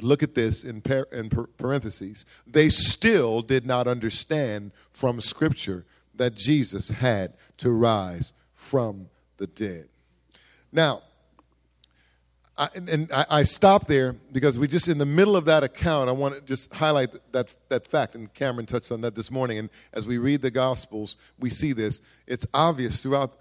But look at this in, par- in parentheses. They still did not understand from Scripture that Jesus had to rise from the dead. Now, I, and I, stop there because we just in the middle of that account. I want to just highlight that that fact, and Cameron touched on that this morning. And as we read the Gospels, we see this. It's obvious throughout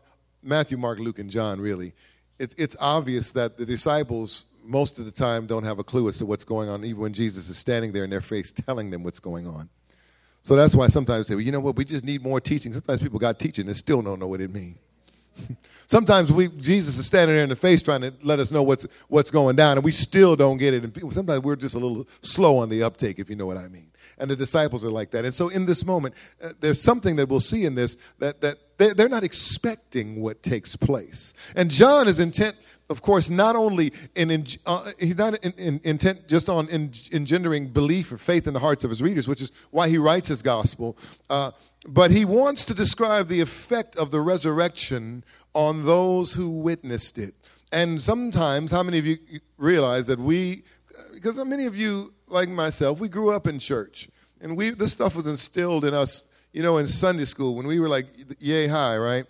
Matthew, Mark, Luke, and John. Really, it, it's obvious that the disciples most of the time don't have a clue as to what's going on, even when Jesus is standing there in their face telling them what's going on. So that's why sometimes say, well, you know what, we just need more teaching. Sometimes people got teaching and still don't know what it means. sometimes we Jesus is standing there in the face trying to let us know what's what's going down, and we still don't get it. And people, sometimes we're just a little slow on the uptake, if you know what I mean. And the disciples are like that. And so in this moment, uh, there's something that we'll see in this that that they're, they're not expecting what takes place. And John is intent of course, not only in, uh, he's not in, in, intent just on engendering belief or faith in the hearts of his readers, which is why he writes his gospel, uh, but he wants to describe the effect of the resurrection on those who witnessed it. And sometimes, how many of you realize that we, because many of you, like myself, we grew up in church, and we this stuff was instilled in us, you know, in Sunday school when we were like yay high, right,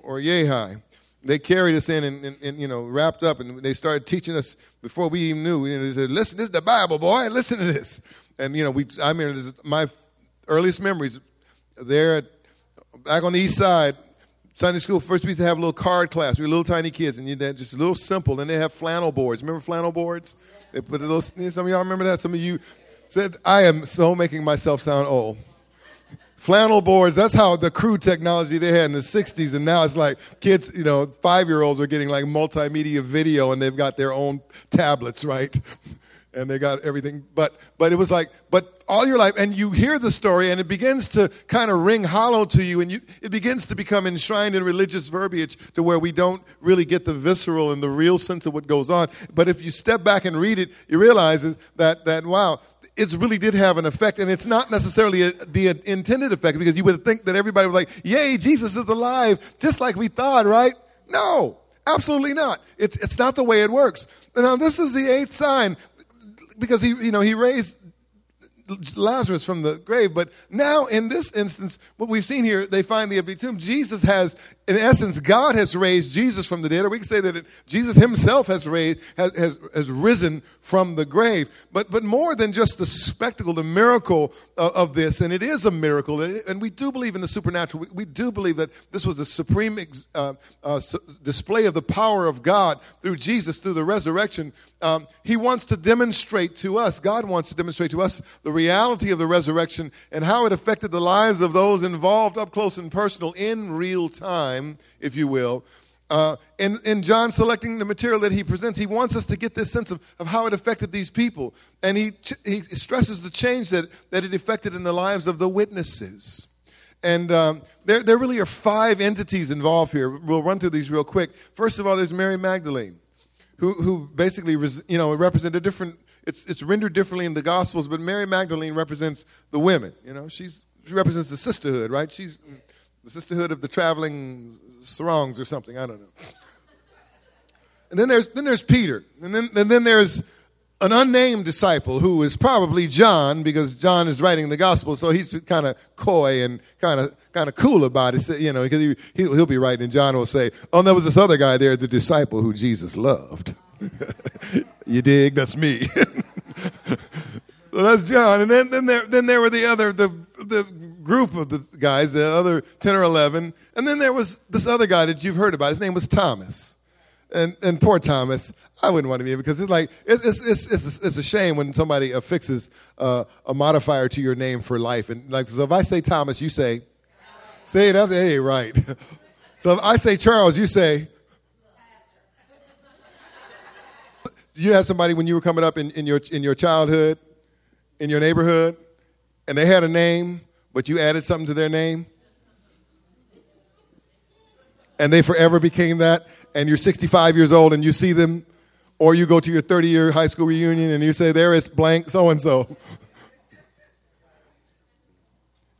or yay high they carried us in and, and, and, you know wrapped up and they started teaching us before we even knew. You know, they said listen this is the bible boy. Listen to this. And you know we i mean my earliest memories there back on the east side sunday school first we used to have a little card class. We were little tiny kids and you know, just a little simple. Then they have flannel boards. Remember flannel boards? They put those some of y'all remember that? Some of you said i am so making myself sound old flannel boards. That's how the crude technology they had in the 60s. And now it's like kids, you know, five year olds are getting like multimedia video and they've got their own tablets, right? And they got everything. But, but it was like, but all your life, and you hear the story and it begins to kind of ring hollow to you and you, it begins to become enshrined in religious verbiage to where we don't really get the visceral and the real sense of what goes on. But if you step back and read it, you realize that, that wow, it really did have an effect, and it's not necessarily a, the intended effect because you would think that everybody was like, "Yay, Jesus is alive," just like we thought, right? No, absolutely not. It's it's not the way it works. Now this is the eighth sign because he you know he raised Lazarus from the grave. But now, in this instance, what we've seen here, they find the empty tomb. Jesus has, in essence, God has raised Jesus from the dead, or we can say that it, Jesus himself has raised, has, has, has, risen from the grave. But, but more than just the spectacle, the miracle of, of this, and it is a miracle, and we do believe in the supernatural. We, we do believe that this was a supreme uh, uh, display of the power of God through Jesus, through the resurrection. Um, he wants to demonstrate to us, God wants to demonstrate to us the reality of the resurrection and how it affected the lives of those involved up close and personal in real time, if you will. Uh, in, in John selecting the material that he presents, he wants us to get this sense of, of how it affected these people. And he, he stresses the change that, that it affected in the lives of the witnesses. And um, there, there really are five entities involved here. We'll run through these real quick. First of all, there's Mary Magdalene, who, who basically you know, represented a different it's, it's rendered differently in the Gospels, but Mary Magdalene represents the women. You know, she's, she represents the sisterhood, right? She's the sisterhood of the traveling sarongs or something. I don't know. And then there's, then there's Peter. And then, and then there's an unnamed disciple who is probably John because John is writing the gospel, so he's kind of coy and kind of kind of cool about it, you know, because he, he'll, he'll be writing, and John will say, "Oh, there was this other guy there, the disciple who Jesus loved." you dig? That's me. so that's John. And then, then, there, then there were the other, the, the group of the guys, the other 10 or 11. And then there was this other guy that you've heard about. His name was Thomas. And, and poor Thomas, I wouldn't want to be here because it's like, it's, it's, it's, it's, it's a shame when somebody affixes uh, a modifier to your name for life. And like, so if I say Thomas, you say, say that ain't right. so if I say Charles, you say, Did you had somebody when you were coming up in, in, your, in your childhood, in your neighborhood, and they had a name, but you added something to their name? And they forever became that, and you're 65 years old and you see them, or you go to your 30 year high school reunion and you say, There is blank so and so.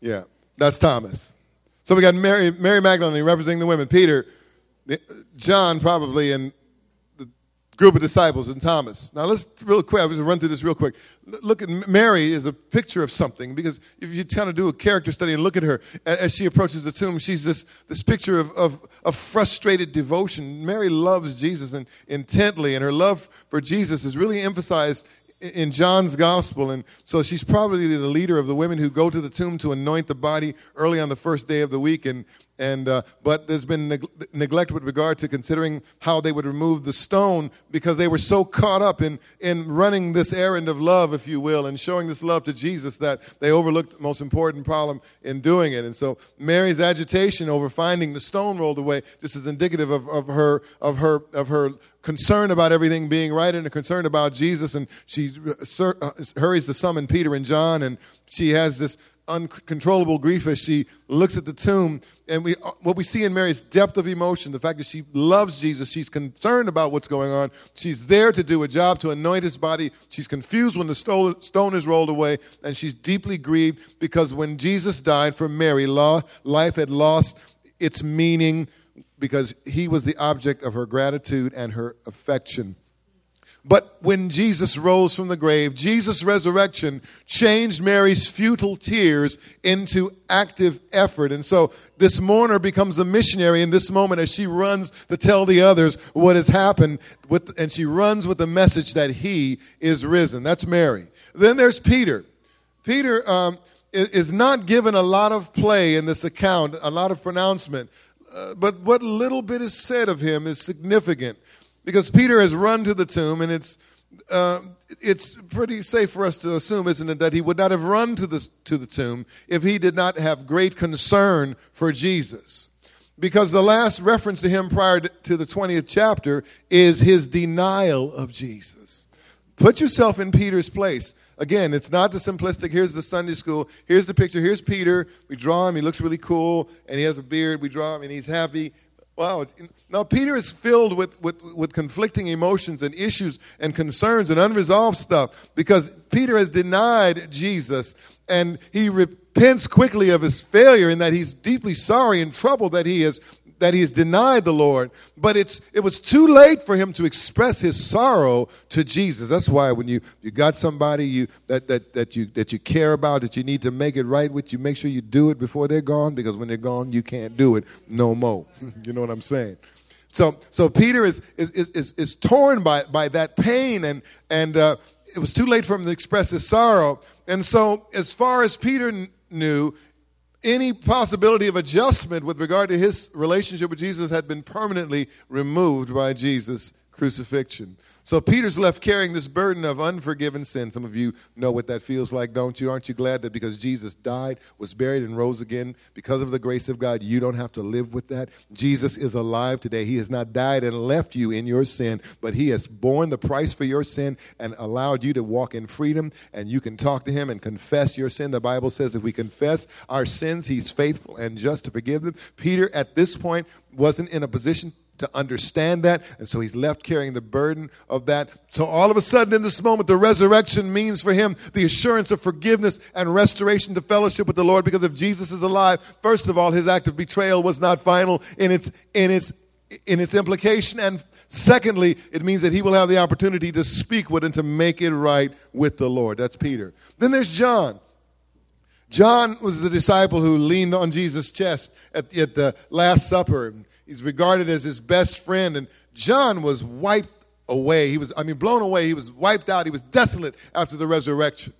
Yeah, that's Thomas. So we got Mary, Mary Magdalene representing the women, Peter, John probably, and group of disciples and Thomas. Now let's real quick. I'm just run through this real quick. Look at Mary is a picture of something because if you kind of do a character study and look at her as she approaches the tomb, she's this this picture of of, of frustrated devotion. Mary loves Jesus and intently, and her love for Jesus is really emphasized in John's gospel. And so she's probably the leader of the women who go to the tomb to anoint the body early on the first day of the week. And and, uh, but there's been neg- neglect with regard to considering how they would remove the stone because they were so caught up in, in running this errand of love, if you will, and showing this love to Jesus that they overlooked the most important problem in doing it. And so Mary's agitation over finding the stone rolled away just is indicative of, of, her, of, her, of her concern about everything being right and a concern about Jesus. And she uh, uh hurries to summon Peter and John, and she has this uncontrollable grief as she looks at the tomb. And we, what we see in Mary's depth of emotion, the fact that she loves Jesus, she's concerned about what's going on. She's there to do a job to anoint his body. She's confused when the stone is rolled away, and she's deeply grieved because when Jesus died for Mary, life had lost its meaning because he was the object of her gratitude and her affection. But when Jesus rose from the grave, Jesus' resurrection changed Mary's futile tears into active effort. And so this mourner becomes a missionary in this moment as she runs to tell the others what has happened. With, and she runs with the message that he is risen. That's Mary. Then there's Peter. Peter um, is not given a lot of play in this account, a lot of pronouncement. Uh, but what little bit is said of him is significant. Because Peter has run to the tomb, and it's, uh, it's pretty safe for us to assume, isn't it, that he would not have run to the, to the tomb if he did not have great concern for Jesus. Because the last reference to him prior to the 20th chapter is his denial of Jesus. Put yourself in Peter's place. Again, it's not the simplistic, here's the Sunday school, here's the picture, here's Peter, we draw him, he looks really cool, and he has a beard, we draw him, and he's happy. Wow. Now, Peter is filled with, with, with conflicting emotions and issues and concerns and unresolved stuff because Peter has denied Jesus and he repents quickly of his failure in that he's deeply sorry and troubled that he has that he has denied the Lord, but it's, it was too late for him to express his sorrow to Jesus. That's why when you, you got somebody you, that, that, that, you, that you care about, that you need to make it right with, you make sure you do it before they're gone, because when they're gone, you can't do it no more. you know what I'm saying? So, so Peter is, is, is, is torn by, by that pain, and, and uh, it was too late for him to express his sorrow. And so, as far as Peter knew, any possibility of adjustment with regard to his relationship with Jesus had been permanently removed by Jesus' crucifixion. So Peter's left carrying this burden of unforgiven sin. Some of you know what that feels like, don't you? Aren't you glad that because Jesus died, was buried, and rose again, because of the grace of God, you don't have to live with that? Jesus is alive today. He has not died and left you in your sin, but He has borne the price for your sin and allowed you to walk in freedom, and you can talk to Him and confess your sin. The Bible says if we confess our sins, He's faithful and just to forgive them. Peter, at this point, wasn't in a position to understand that. And so he's left carrying the burden of that. So all of a sudden, in this moment, the resurrection means for him the assurance of forgiveness and restoration to fellowship with the Lord. Because if Jesus is alive, first of all, his act of betrayal was not final in its, in its, in its implication. And secondly, it means that he will have the opportunity to speak with and to make it right with the Lord. That's Peter. Then there's John. John was the disciple who leaned on Jesus' chest at, at the Last Supper. He's regarded as his best friend. And John was wiped away. He was, I mean, blown away. He was wiped out. He was desolate after the resurrection,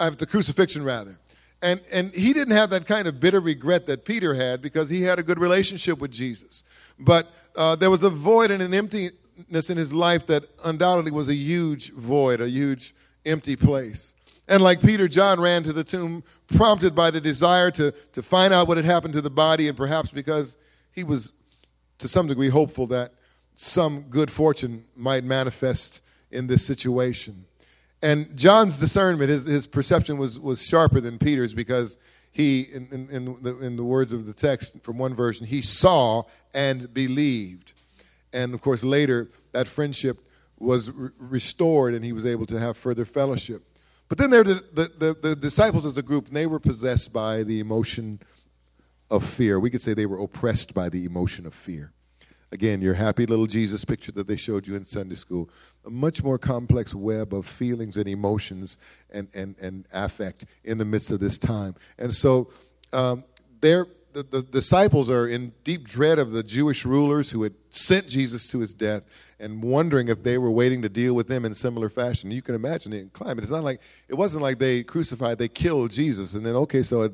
after the crucifixion, rather. And, and he didn't have that kind of bitter regret that Peter had because he had a good relationship with Jesus. But uh, there was a void and an emptiness in his life that undoubtedly was a huge void, a huge empty place. And like Peter, John ran to the tomb, prompted by the desire to, to find out what had happened to the body, and perhaps because he was to some degree hopeful that some good fortune might manifest in this situation. And John's discernment, his, his perception was, was sharper than Peter's because he, in, in, in, the, in the words of the text from one version, he saw and believed. And of course, later, that friendship was re- restored and he was able to have further fellowship. But then there the, the, the, the disciples as a group, they were possessed by the emotion of fear. We could say they were oppressed by the emotion of fear. Again, your happy little Jesus picture that they showed you in Sunday school, a much more complex web of feelings and emotions and, and, and affect in the midst of this time. And so um, the, the disciples are in deep dread of the Jewish rulers who had sent Jesus to his death and wondering if they were waiting to deal with them in similar fashion. You can imagine the climate. It's not like, it wasn't like they crucified, they killed Jesus, and then, okay, so it,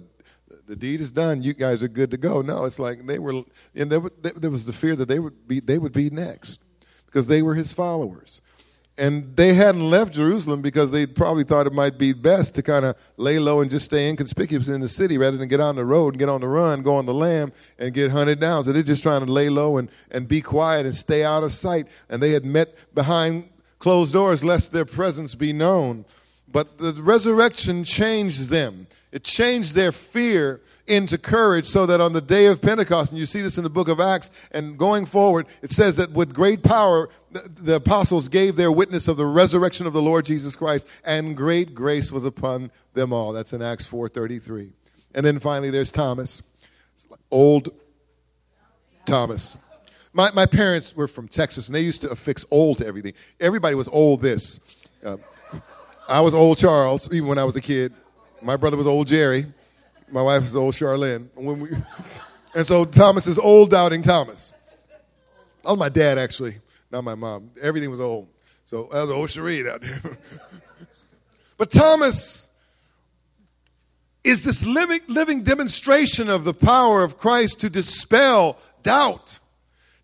the deed is done. You guys are good to go. No, it's like they were, and there, there was the fear that they would be they would be next because they were his followers, and they hadn't left Jerusalem because they probably thought it might be best to kind of lay low and just stay inconspicuous in the city rather than get on the road and get on the run, go on the lam, and get hunted down. So they're just trying to lay low and, and be quiet and stay out of sight. And they had met behind closed doors lest their presence be known. But the resurrection changed them. It changed their fear into courage so that on the day of Pentecost, and you see this in the book of Acts, and going forward, it says that with great power, the, apostles gave their witness of the resurrection of the Lord Jesus Christ, and great grace was upon them all. That's in Acts 4.33. And then finally, there's Thomas, old Thomas. My, my parents were from Texas, and they used to affix old to everything. Everybody was old this. Uh, I was old Charles, even when I was a kid. My brother was old Jerry. My wife was old Charlene. When we, and so Thomas is old doubting Thomas. Oh, my dad, actually, not my mom. Everything was old. So that was old Cherie out there. but Thomas is this living, living demonstration of the power of Christ to dispel doubt.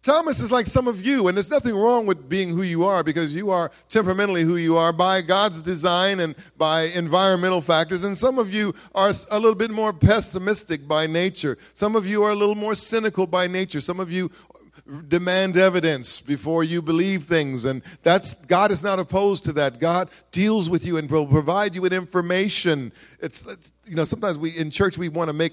Thomas is like some of you, and there's nothing wrong with being who you are because you are temperamentally who you are by God's design and by environmental factors. And some of you are a little bit more pessimistic by nature. Some of you are a little more cynical by nature. Some of you demand evidence before you believe things and that's god is not opposed to that god deals with you and will provide you with information it's, it's you know sometimes we in church we want to make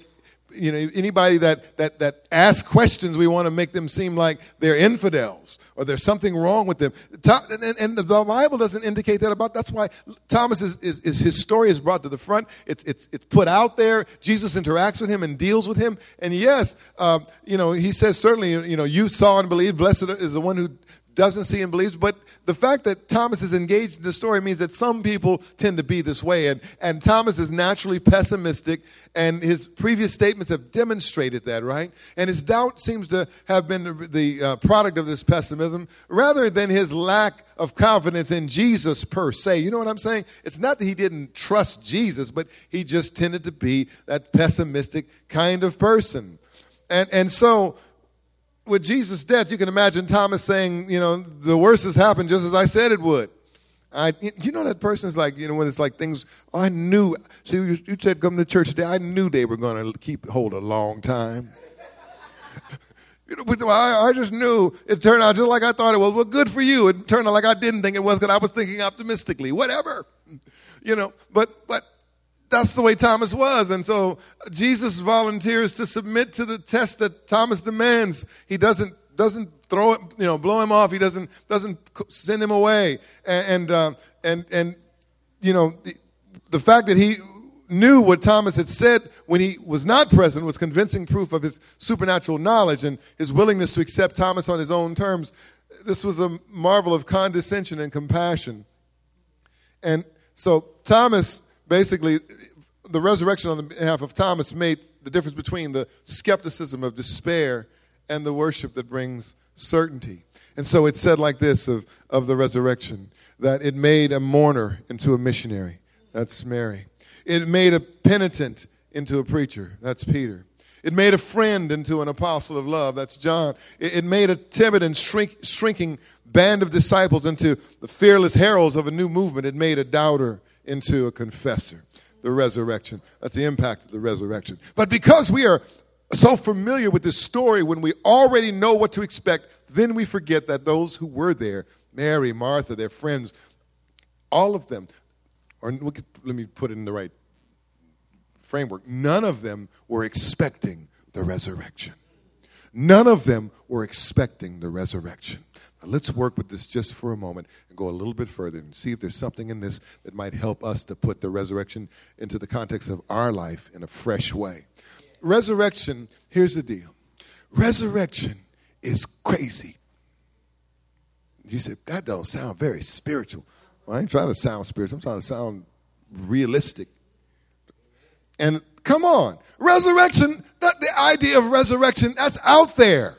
you know, anybody that, that, that asks questions, we want to make them seem like they're infidels or there's something wrong with them. And, the Bible doesn't indicate that about. That's why Thomas is, is, is, his story is brought to the front. It's, it's, it's put out there. Jesus interacts with him and deals with him. And yes, um, you know, he says certainly, you know, you saw and believed. Blessed is the one who doesn't see and believes. But the fact that Thomas is engaged in the story means that some people tend to be this way. And, and Thomas is naturally pessimistic, and his previous statements have demonstrated that, right? And his doubt seems to have been the uh, product of this pessimism rather than his lack of confidence in Jesus per se. You know what I'm saying? It's not that he didn't trust Jesus, but he just tended to be that pessimistic kind of person. And, and so with Jesus' death, you can imagine Thomas saying, you know, the worst has happened just as I said it would. I, you know that person is like, you know, when it's like things, oh, I knew, see, you, you said come to church today, I knew they were going to keep hold a long time. you know, I, I just knew it turned out just like I thought it was. Well, good for you. It turned out like I didn't think it was because I was thinking optimistically. Whatever. You know, but, but that's the way Thomas was. And so Jesus volunteers to submit to the test that Thomas demands. He doesn't, doesn't throw it, you know, blow him off. He doesn't, doesn't send him away. And, and, uh, and, and you know, the, the fact that he knew what Thomas had said when he was not present was convincing proof of his supernatural knowledge and his willingness to accept Thomas on his own terms. This was a marvel of condescension and compassion. And so Thomas basically, the resurrection on the behalf of Thomas made the difference between the skepticism of despair and the worship that brings certainty. And so it said like this of, of the resurrection that it made a mourner into a missionary. That's Mary. It made a penitent into a preacher. That's Peter. It made a friend into an apostle of love. That's John. It, it made a timid and shrink, shrinking band of disciples into the fearless heralds of a new movement. It made a doubter into a confessor. The resurrection. That's the impact of the resurrection. But because we are so familiar with this story, when we already know what to expect, then we forget that those who were there, Mary, Martha, their friends, all of them, or let me put it in the right framework, none of them were expecting the resurrection. None of them were expecting the resurrection. Now let's work with this just for a moment and go a little bit further and see if there's something in this that might help us to put the resurrection into the context of our life in a fresh way. Resurrection, here's the deal resurrection is crazy. You said, that don't sound very spiritual. Well, I ain't trying to sound spiritual, I'm trying to sound realistic. And come on, resurrection, that, the idea of resurrection, that's out there.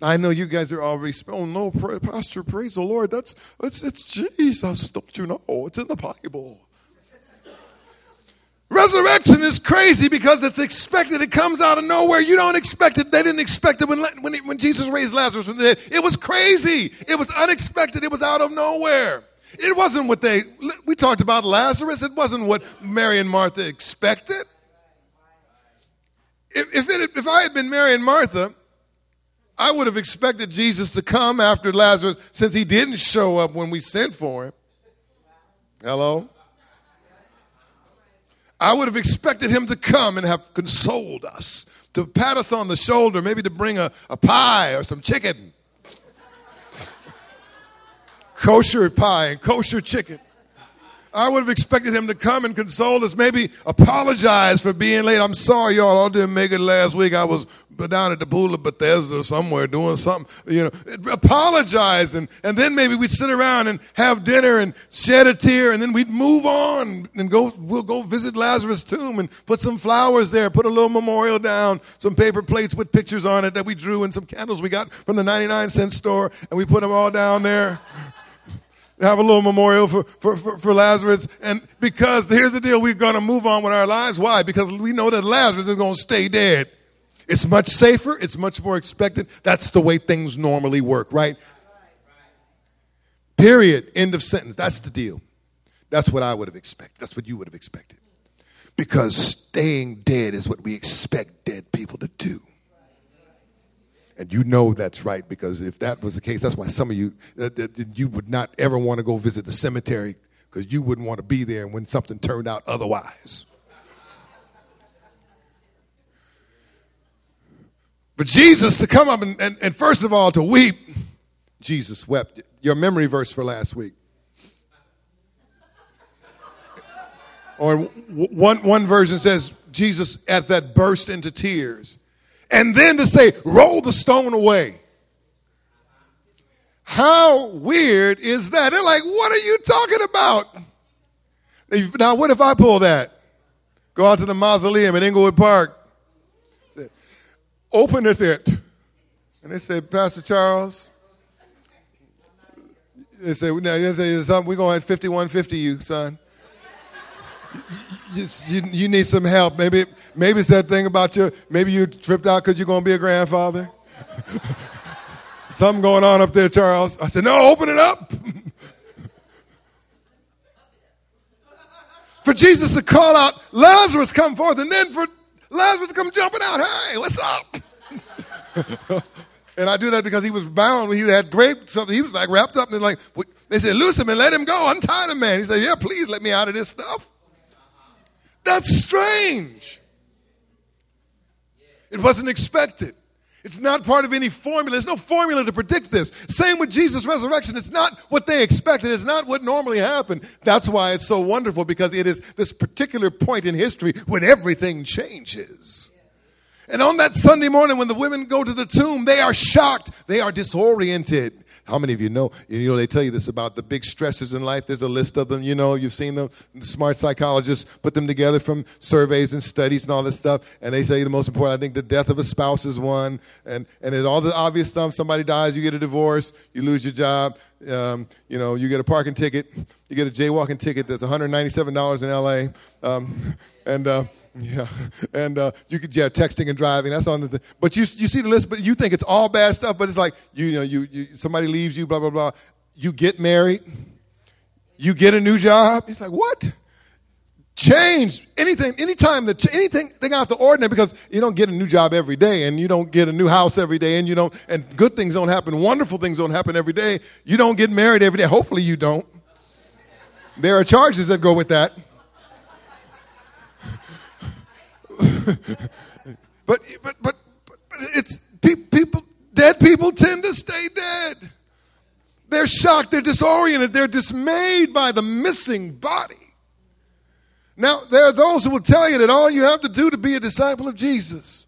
I know you guys are already, oh no, Pastor, praise the Lord. That's, it's, it's Jesus. Don't you know? It's in the Bible. Resurrection is crazy because it's expected. It comes out of nowhere. You don't expect it. They didn't expect it when, when, when Jesus raised Lazarus from the dead. It was crazy. It was unexpected. It was out of nowhere. It wasn't what they, we talked about Lazarus. It wasn't what Mary and Martha expected. If, if, it, if I had been Mary and Martha, I would have expected Jesus to come after Lazarus since he didn't show up when we sent for him. Hello? I would have expected him to come and have consoled us, to pat us on the shoulder, maybe to bring a, a pie or some chicken. kosher pie and kosher chicken. I would have expected him to come and console us, maybe apologize for being late. I'm sorry, y'all. I didn't make it last week. I was down at the pool of Bethesda somewhere doing something, you know, apologize. And, and then maybe we'd sit around and have dinner and shed a tear and then we'd move on and go, we'll go visit Lazarus' tomb and put some flowers there, put a little memorial down, some paper plates with pictures on it that we drew and some candles we got from the 99 cent store and we put them all down there have a little memorial for, for, for, for, Lazarus. And because here's the deal, we're going to move on with our lives. Why? Because we know that Lazarus is going to stay dead. It's much safer, it's much more expected. That's the way things normally work, right? Period. End of sentence. That's the deal. That's what I would have expected. That's what you would have expected. Because staying dead is what we expect dead people to do. And you know that's right because if that was the case, that's why some of you you would not ever want to go visit the cemetery because you wouldn't want to be there when something turned out otherwise. For Jesus to come up and, and, and first of all to weep, Jesus wept. Your memory verse for last week. Or one, one version says Jesus at that burst into tears and then to say, roll the stone away. How weird is that? They're like, what are you talking about? Now, what if I pull that? Go out to the mausoleum in Inglewood Park. Openeth it. And they said, Pastor Charles, they say, now, they say we're going to 5150 you, son. You, you, you, need some help. Maybe, maybe it's that thing about you. Maybe you tripped out because you're going to be a grandfather. Something going on up there, Charles. I said, no, open it up. for Jesus to call out, Lazarus, come forth, and then for Lazarus come jumping out, hey, what's up? and I do that because he was bound. He had great something. He was like wrapped up and like, they said, loose him and let him go. Untie the man. He said, yeah, please let me out of this stuff. That's strange. It wasn't expected. It's not part of any formula. There's no formula to predict this. Same with Jesus' resurrection. It's not what they expected. It's not what normally happened. That's why it's so wonderful because it is this particular point in history when everything changes. And on that Sunday morning, when the women go to the tomb, they are shocked. They are disoriented. How many of you know? You know, they tell you this about the big stresses in life. There's a list of them. You know, you've seen them. The smart psychologists put them together from surveys and studies and all this stuff. And they say the most important, I think the death of a spouse is one. And, and it's all the obvious stuff. Somebody dies, you get a divorce, you lose your job. Um, you know, you get a parking ticket, you get a jaywalking ticket that's $197 in LA. Um, and, uh, Yeah, and uh, you could yeah texting and driving. That's on the thing. But you you see the list, but you think it's all bad stuff. But it's like you, you know you, you somebody leaves you, blah blah blah. You get married, you get a new job. It's like what? Change anything, anytime that anything thing out the ordinary because you don't get a new job every day and you don't get a new house every day and you don't and good things don't happen, wonderful things don't happen every day. You don't get married every day. Hopefully you don't. There are charges that go with that. but, but, but, but it's people, dead people tend to stay dead. They're shocked, they're disoriented, they're dismayed by the missing body. Now, there are those who will tell you that all you have to do to be a disciple of Jesus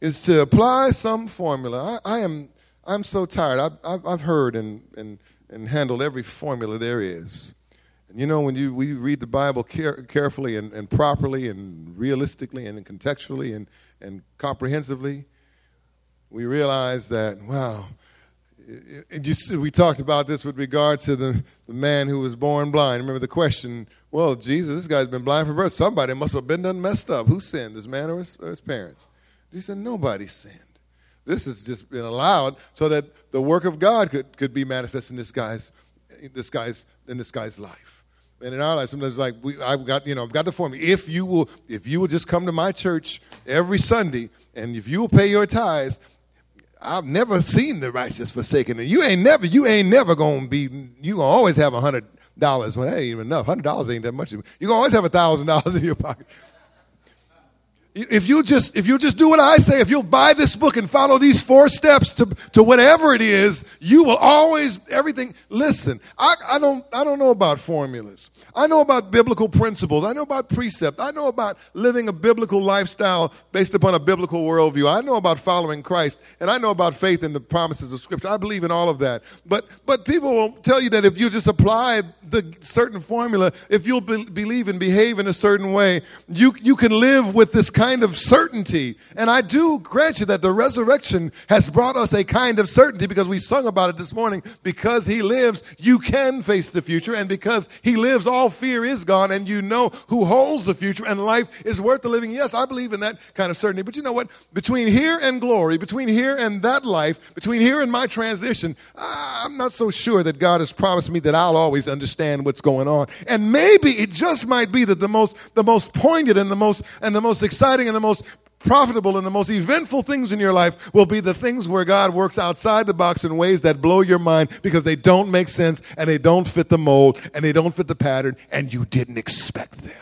is to apply some formula. I, I am I'm so tired. I've, I've, I've heard and, and, and handled every formula there is. You know, when you we read the Bible care, carefully and, and properly and realistically and contextually and, and comprehensively, we realize that, wow, and you, we talked about this with regard to the, the man who was born blind. Remember the question, well, Jesus, this guy's been blind from birth. Somebody must have been done messed up. Who sinned, this man or his, or his parents? He said, nobody sinned. This has just been allowed so that the work of God could, could be manifest in this guy's, this guy's, in this guy's life and in our life, sometimes like we, I've got, you know, I've got the formula. If you will, if you will just come to my church every Sunday, and if you will pay your tithes, I've never seen the righteous forsaken. And you ain't never, you ain't never gonna be. You gonna always have a hundred dollars. Well, that ain't even enough. Hundred dollars ain't that much. You gonna always have a thousand dollars in your pocket. If you just if you just do what I say, if you'll buy this book and follow these four steps to, to whatever it is, you will always everything. Listen, I, I don't I don't know about formulas. I know about biblical principles. I know about precept. I know about living a biblical lifestyle based upon a biblical worldview. I know about following Christ, and I know about faith in the promises of Scripture. I believe in all of that. But but people will tell you that if you just apply the certain formula, if you'll be, believe and behave in a certain way, you you can live with this kind kind of certainty. And I do grant you that the resurrection has brought us a kind of certainty because we sung about it this morning. Because he lives, you can face the future. And because he lives, all fear is gone. And you know who holds the future and life is worth the living. Yes, I believe in that kind of certainty. But you know what? Between here and glory, between here and that life, between here and my transition, I'm not so sure that God has promised me that I'll always understand what's going on. And maybe it just might be that the most, the most pointed and the most, and the most exciting exciting and the most profitable and the most eventful things in your life will be the things where God works outside the box in ways that blow your mind because they don't make sense and they don't fit the mold and they don't fit the pattern and you didn't expect them.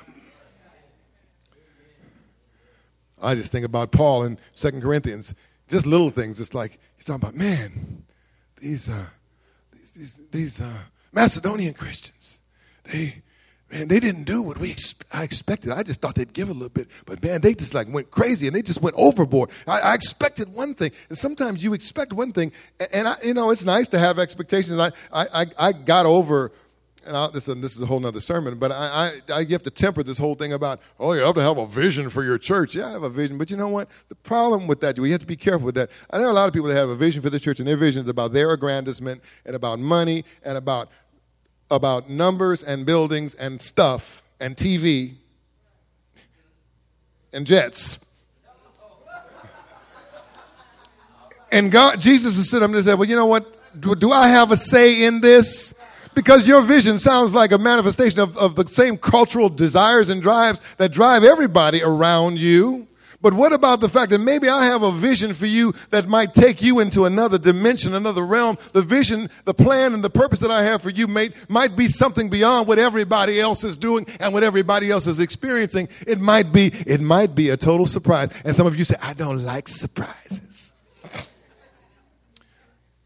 I just think about Paul in Second Corinthians, just little things. It's like he's talking about, man, these uh, these these, these uh, Macedonian Christians, they man, they didn't do what we ex- I expected. I just thought they'd give a little bit, but man, they just like went crazy and they just went overboard. I, I expected one thing, and sometimes you expect one thing, and, and I, you know it's nice to have expectations. I I, I got over. And I, this, and this is a whole other sermon, but I, I, I, you have to temper this whole thing about, oh, you have to have a vision for your church. Yeah, I have a vision, but you know what? The problem with that, we have to be careful with that. I know a lot of people that have a vision for the church, and their vision is about their aggrandizement and about money and about about numbers and buildings and stuff and TV and jets. And God, Jesus is sitting up and said, Well, you know what? Do, do, I have a say in this? Because your vision sounds like a manifestation of, of the same cultural desires and drives that drive everybody around you. But what about the fact that maybe I have a vision for you that might take you into another dimension, another realm? The vision, the plan, and the purpose that I have for you may, might be something beyond what everybody else is doing and what everybody else is experiencing. It might be, it might be a total surprise. And some of you say, I don't like surprises.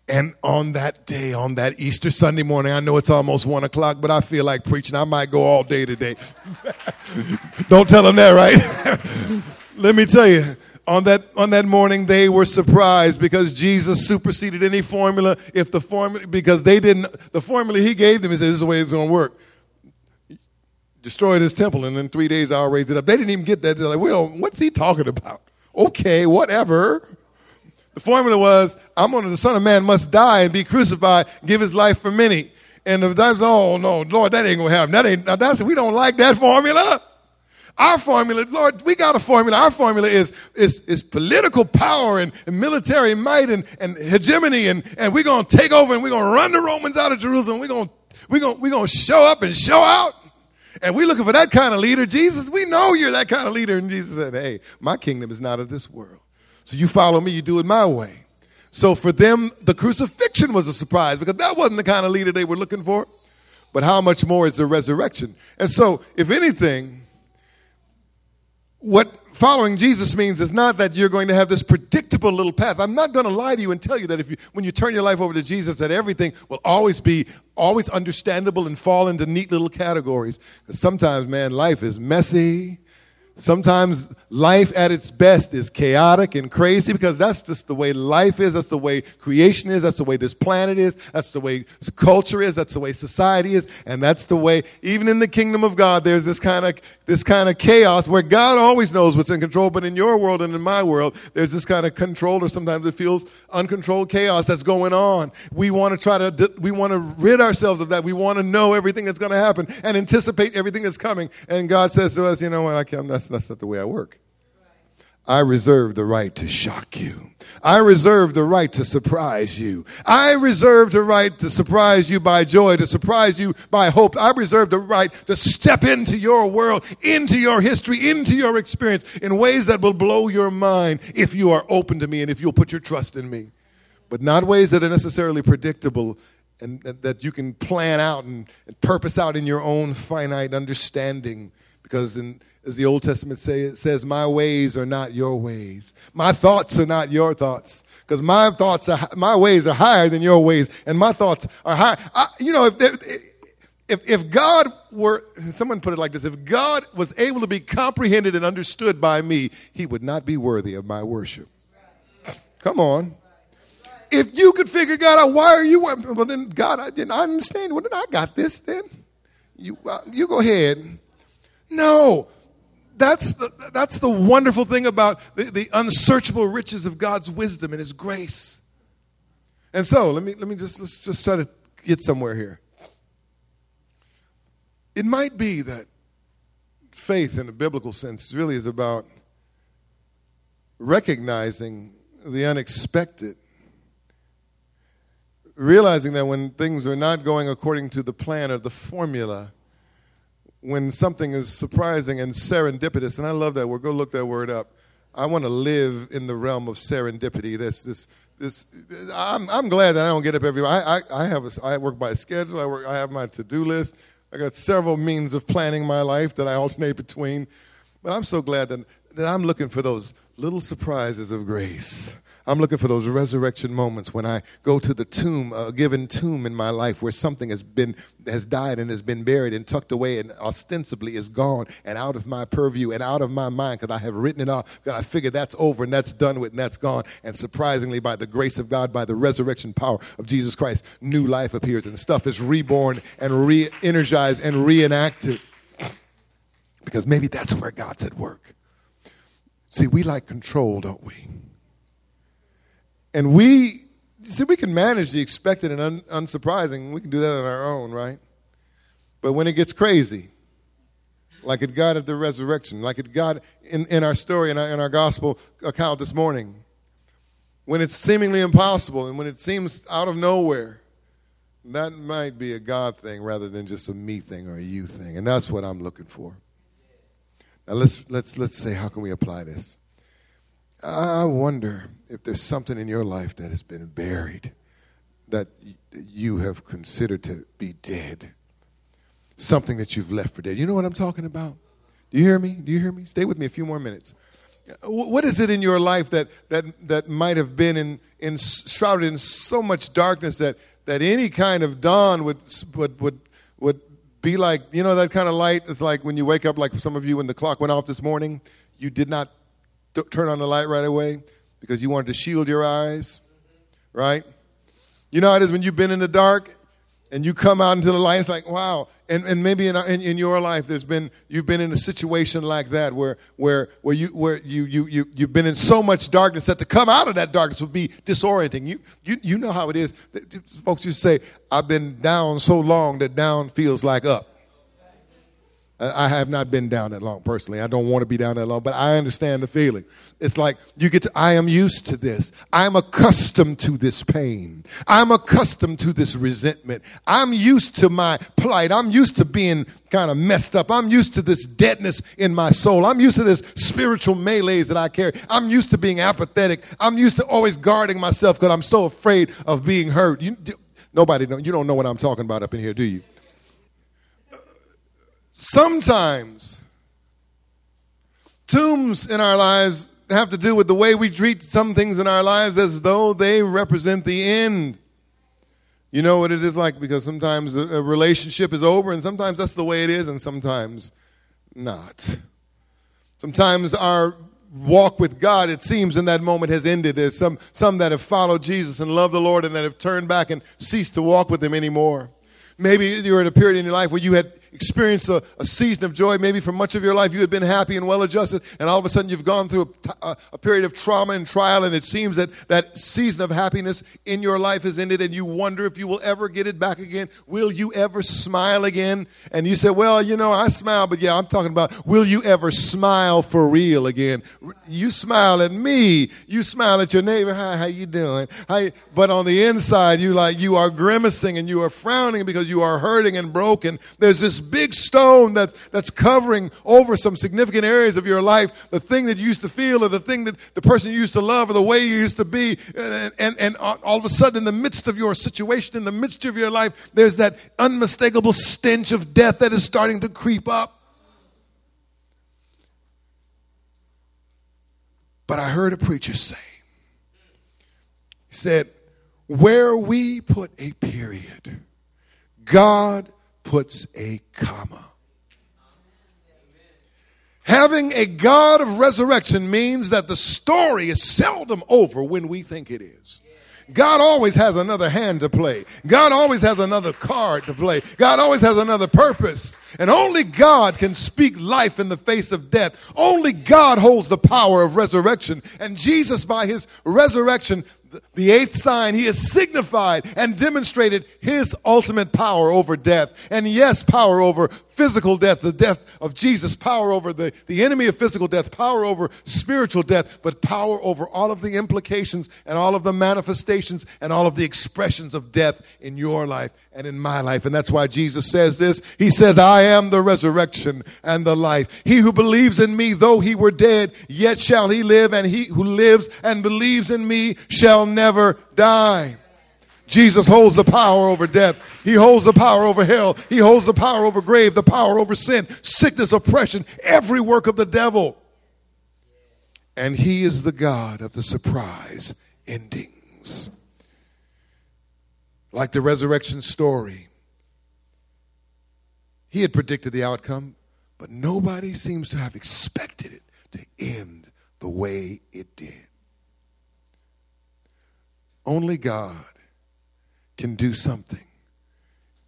And on that day, on that Easter Sunday morning, I know it's almost one o'clock, but I feel like preaching. I might go all day today. Don't tell them that, right? Let me tell you, on that on that morning they were surprised because Jesus superseded any formula. If the formula because they didn't the formula he gave them, he said this is the way it's gonna work. Destroy this temple, and in three days I'll raise it up. They didn't even get that. They're like, well, what's he talking about? Okay, whatever. The formula was, I'm gonna the Son of Man must die and be crucified, give his life for many. And the that's oh no, Lord, that ain't gonna happen. That ain't now that's we don't like that formula. Our formula, Lord, we got a formula. Our formula is, is, is political power and, and military might and, and hegemony, and, and we're going to take over and we're going to run the Romans out of Jerusalem. We're going we're going we're to show up and show out. And we're looking for that kind of leader. Jesus, we know you're that kind of leader. And Jesus said, Hey, my kingdom is not of this world. So you follow me, you do it my way. So for them, the crucifixion was a surprise because that wasn't the kind of leader they were looking for. But how much more is the resurrection? And so, if anything, what following Jesus means is not that you're going to have this predictable little path. I'm not going to lie to you and tell you that if you, when you turn your life over to Jesus, that everything will always be always understandable and fall into neat little categories. Because sometimes, man, life is messy. Sometimes life at its best is chaotic and crazy because that's just the way life is. That's the way creation is. That's the way this planet is. That's the way culture is. That's the way society is. And that's the way, even in the kingdom of God, there's this kind of, this kind of chaos where God always knows what's in control. But in your world and in my world, there's this kind of control or sometimes it feels uncontrolled chaos that's going on. We want to try to, we want to rid ourselves of that. We want to know everything that's going to happen and anticipate everything that's coming. And God says to us, you know what? I can't, that's, that's not the way I work. I reserve the right to shock you. I reserve the right to surprise you. I reserve the right to surprise you by joy, to surprise you by hope. I reserve the right to step into your world, into your history, into your experience in ways that will blow your mind if you are open to me and if you'll put your trust in me. But not ways that are necessarily predictable and that you can plan out and, and purpose out in your own finite understanding. Because in, as the Old Testament say, it says, My ways are not your ways. My thoughts are not your thoughts. Because my thoughts are, my ways are higher than your ways, and my thoughts are higher. I, you know, if, if, if God were, someone put it like this, if God was able to be comprehended and understood by me, he would not be worthy of my worship. Come on. If you could figure God out, why are you, well then God, I didn't I understand. Well then I got this then. You, uh, you go ahead. No, that's the, that's the wonderful thing about the, the unsearchable riches of God's wisdom and His grace. And so, let me, let me just, let's just try to get somewhere here. It might be that faith, in a biblical sense, really is about recognizing the unexpected, realizing that when things are not going according to the plan or the formula, when something is surprising and serendipitous, and I love that word. Go look that word up. I want to live in the realm of serendipity. This, this, this. I'm, I'm glad that I don't get up every. I, I, I have. A, I work by schedule. I work. I have my to-do list. I got several means of planning my life that I alternate between. But I'm so glad that, that I'm looking for those little surprises of grace I'm looking for those resurrection moments when I go to the tomb, a given tomb in my life where something has been has died and has been buried and tucked away and ostensibly is gone and out of my purview and out of my mind because I have written it off. Because I figure that's over and that's done with and that's gone. And surprisingly, by the grace of God, by the resurrection power of Jesus Christ, new life appears and stuff is reborn and re-energized and reenacted. Because maybe that's where God's at work. See, we like control, don't we? And we, see, we can manage the expected and un, unsurprising. We can do that on our own, right? But when it gets crazy, like it got at the resurrection, like it got in, in our story, in our, in our gospel account this morning, when it's seemingly impossible and when it seems out of nowhere, that might be a God thing rather than just a me thing or a you thing. And that's what I'm looking for. Now let's let's let's say how can we apply this? I wonder if there's something in your life that has been buried that you have considered to be dead. Something that you've left for dead. You know what I'm talking about? Do you hear me? Do you hear me? Stay with me a few more minutes. Uh, what is it in your life that, that, that might have been in, in, shrouded in so much darkness that, that any kind of dawn would, would, would, would be like, you know, that kind of light is like when you wake up, like some of you when the clock went off this morning, you did not turn on the light right away because you wanted to shield your eyes, right? You know how it is when you've been in the dark and you come out into the light, it's like, wow. And, and maybe in, in, in, your life, there's been, you've been in a situation like that where, where, where, you, where you, you, you, you've been in so much darkness that to come out of that darkness would be disorienting. You, you, you know how it is. Folks you say, I've been down so long that down feels like up. I have not been down that long personally. I don't want to be down that long, but I understand the feeling. It's like you get to, I am used to this. I'm accustomed to this pain. I'm accustomed to this resentment. I'm used to my plight. I'm used to being kind of messed up. I'm used to this deadness in my soul. I'm used to this spiritual melees that I carry. I'm used to being apathetic. I'm used to always guarding myself because I'm so afraid of being hurt. You, nobody know, you don't know what I'm talking about up in here, do you? Sometimes tombs in our lives have to do with the way we treat some things in our lives as though they represent the end. You know what it is like because sometimes a relationship is over and sometimes that's the way it is and sometimes not. Sometimes our walk with God, it seems, in that moment has ended. There's some, some that have followed Jesus and loved the Lord and that have turned back and ceased to walk with Him anymore. Maybe you're in a period in your life where you had experienced a, a, season of joy. Maybe for much of your life you had been happy and well adjusted, and all of a sudden you've gone through a, period of trauma and trial, and it seems that that season of happiness in your life has ended, and you wonder if you will ever get it back again. Will you ever smile again? And you say, Well, you know, I smile, but yeah, I'm talking about will you ever smile for real again? You smile at me, you smile at your neighbor, hi, how you doing? Hi, but on the inside, you like you are grimacing and you are frowning because you are hurting and broken. There's this big stone that, that's covering over some significant areas of your life, the thing that you used to feel or the thing that the person you used to love or the way you used to be. And, and, and all of a sudden, in the midst of your situation, in the midst of your life, there's that unmistakable stench of death that is starting to creep up. But I heard a preacher say, he said, where we put a period, God puts a comma. Having a God of resurrection means that the story is seldom over when we think it is. God always has another hand to play. God always has another card to play. God always has another purpose. And only God can speak life in the face of death. Only God holds the power of resurrection. And Jesus, by his resurrection, the eighth sign, he has signified and demonstrated his ultimate power over death. And yes, power over physical death, the death of Jesus, power over the, the enemy of physical death, power over spiritual death, but power over all of the implications and all of the manifestations and all of the expressions of death in your life and in my life. And that's why Jesus says this. He says, I am the resurrection and the life. He who believes in me, though he were dead, yet shall he live, and he who lives and believes in me shall never die. Jesus holds the power over death. He holds the power over hell. He holds the power over grave, the power over sin, sickness, oppression, every work of the devil. And he is the God of the surprise endings. Like the resurrection story, he had predicted the outcome, but nobody seems to have expected it to end the way it did. Only God can do something,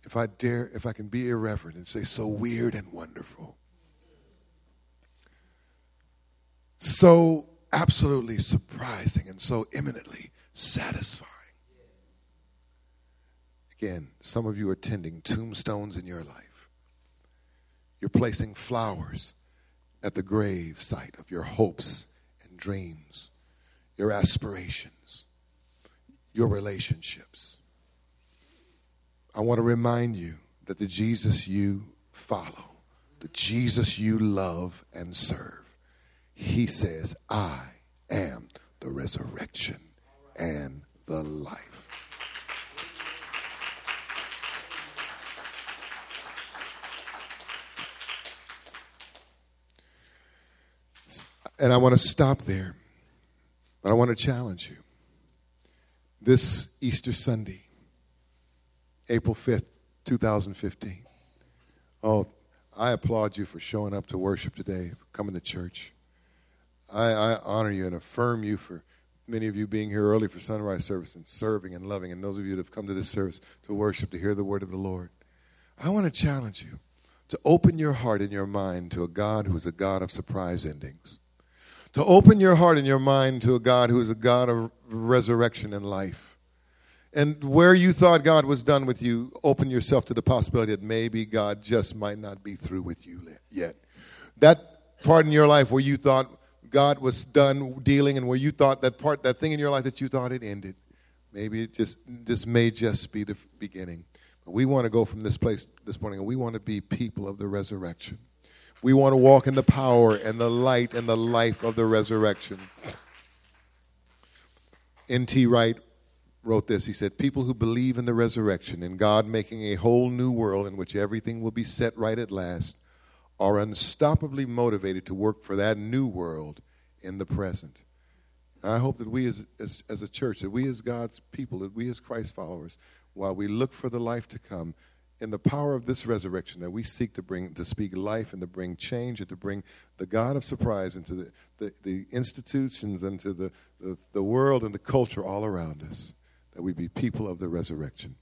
if I dare, if I can be irreverent and say so weird and wonderful, so absolutely surprising and so eminently satisfying. Again, some of you are tending tombstones in your life. You're placing flowers at the grave site of your hopes and dreams, your aspirations, your relationships. I want to remind you that the Jesus you follow, the Jesus you love and serve, he says, I am the resurrection and the life. And I want to stop there, but I want to challenge you. This Easter Sunday, April 5th, 2015. Oh, I applaud you for showing up to worship today, for coming to church. I, I, honor you and affirm you for many of you being here early for sunrise service and serving and loving, and those of you that have come to this service to worship, to hear the word of the Lord. I want to challenge you to open your heart and your mind to a God who is a God of surprise endings. To open your heart and your mind to a God who is a God of resurrection and life And where you thought God was done with you, open yourself to the possibility that maybe God just might not be through with you yet. That part in your life where you thought God was done dealing and where you thought that part, that thing in your life that you thought it ended, maybe it just, this may just be the beginning. But we want to go from this place this morning and we want to be people of the resurrection. We want to walk in the power and the light and the life of the resurrection. N.T. Wright wrote this. He said, People who believe in the resurrection, in God making a whole new world in which everything will be set right at last, are unstoppably motivated to work for that new world in the present. And I hope that we as, as, as a church, that we as God's people, that we as Christ followers, while we look for the life to come, in the power of this resurrection that we seek to bring to speak life and to bring change and to bring the god of surprise into the, the, the institutions and to the, the, the world and the culture all around us that we be people of the resurrection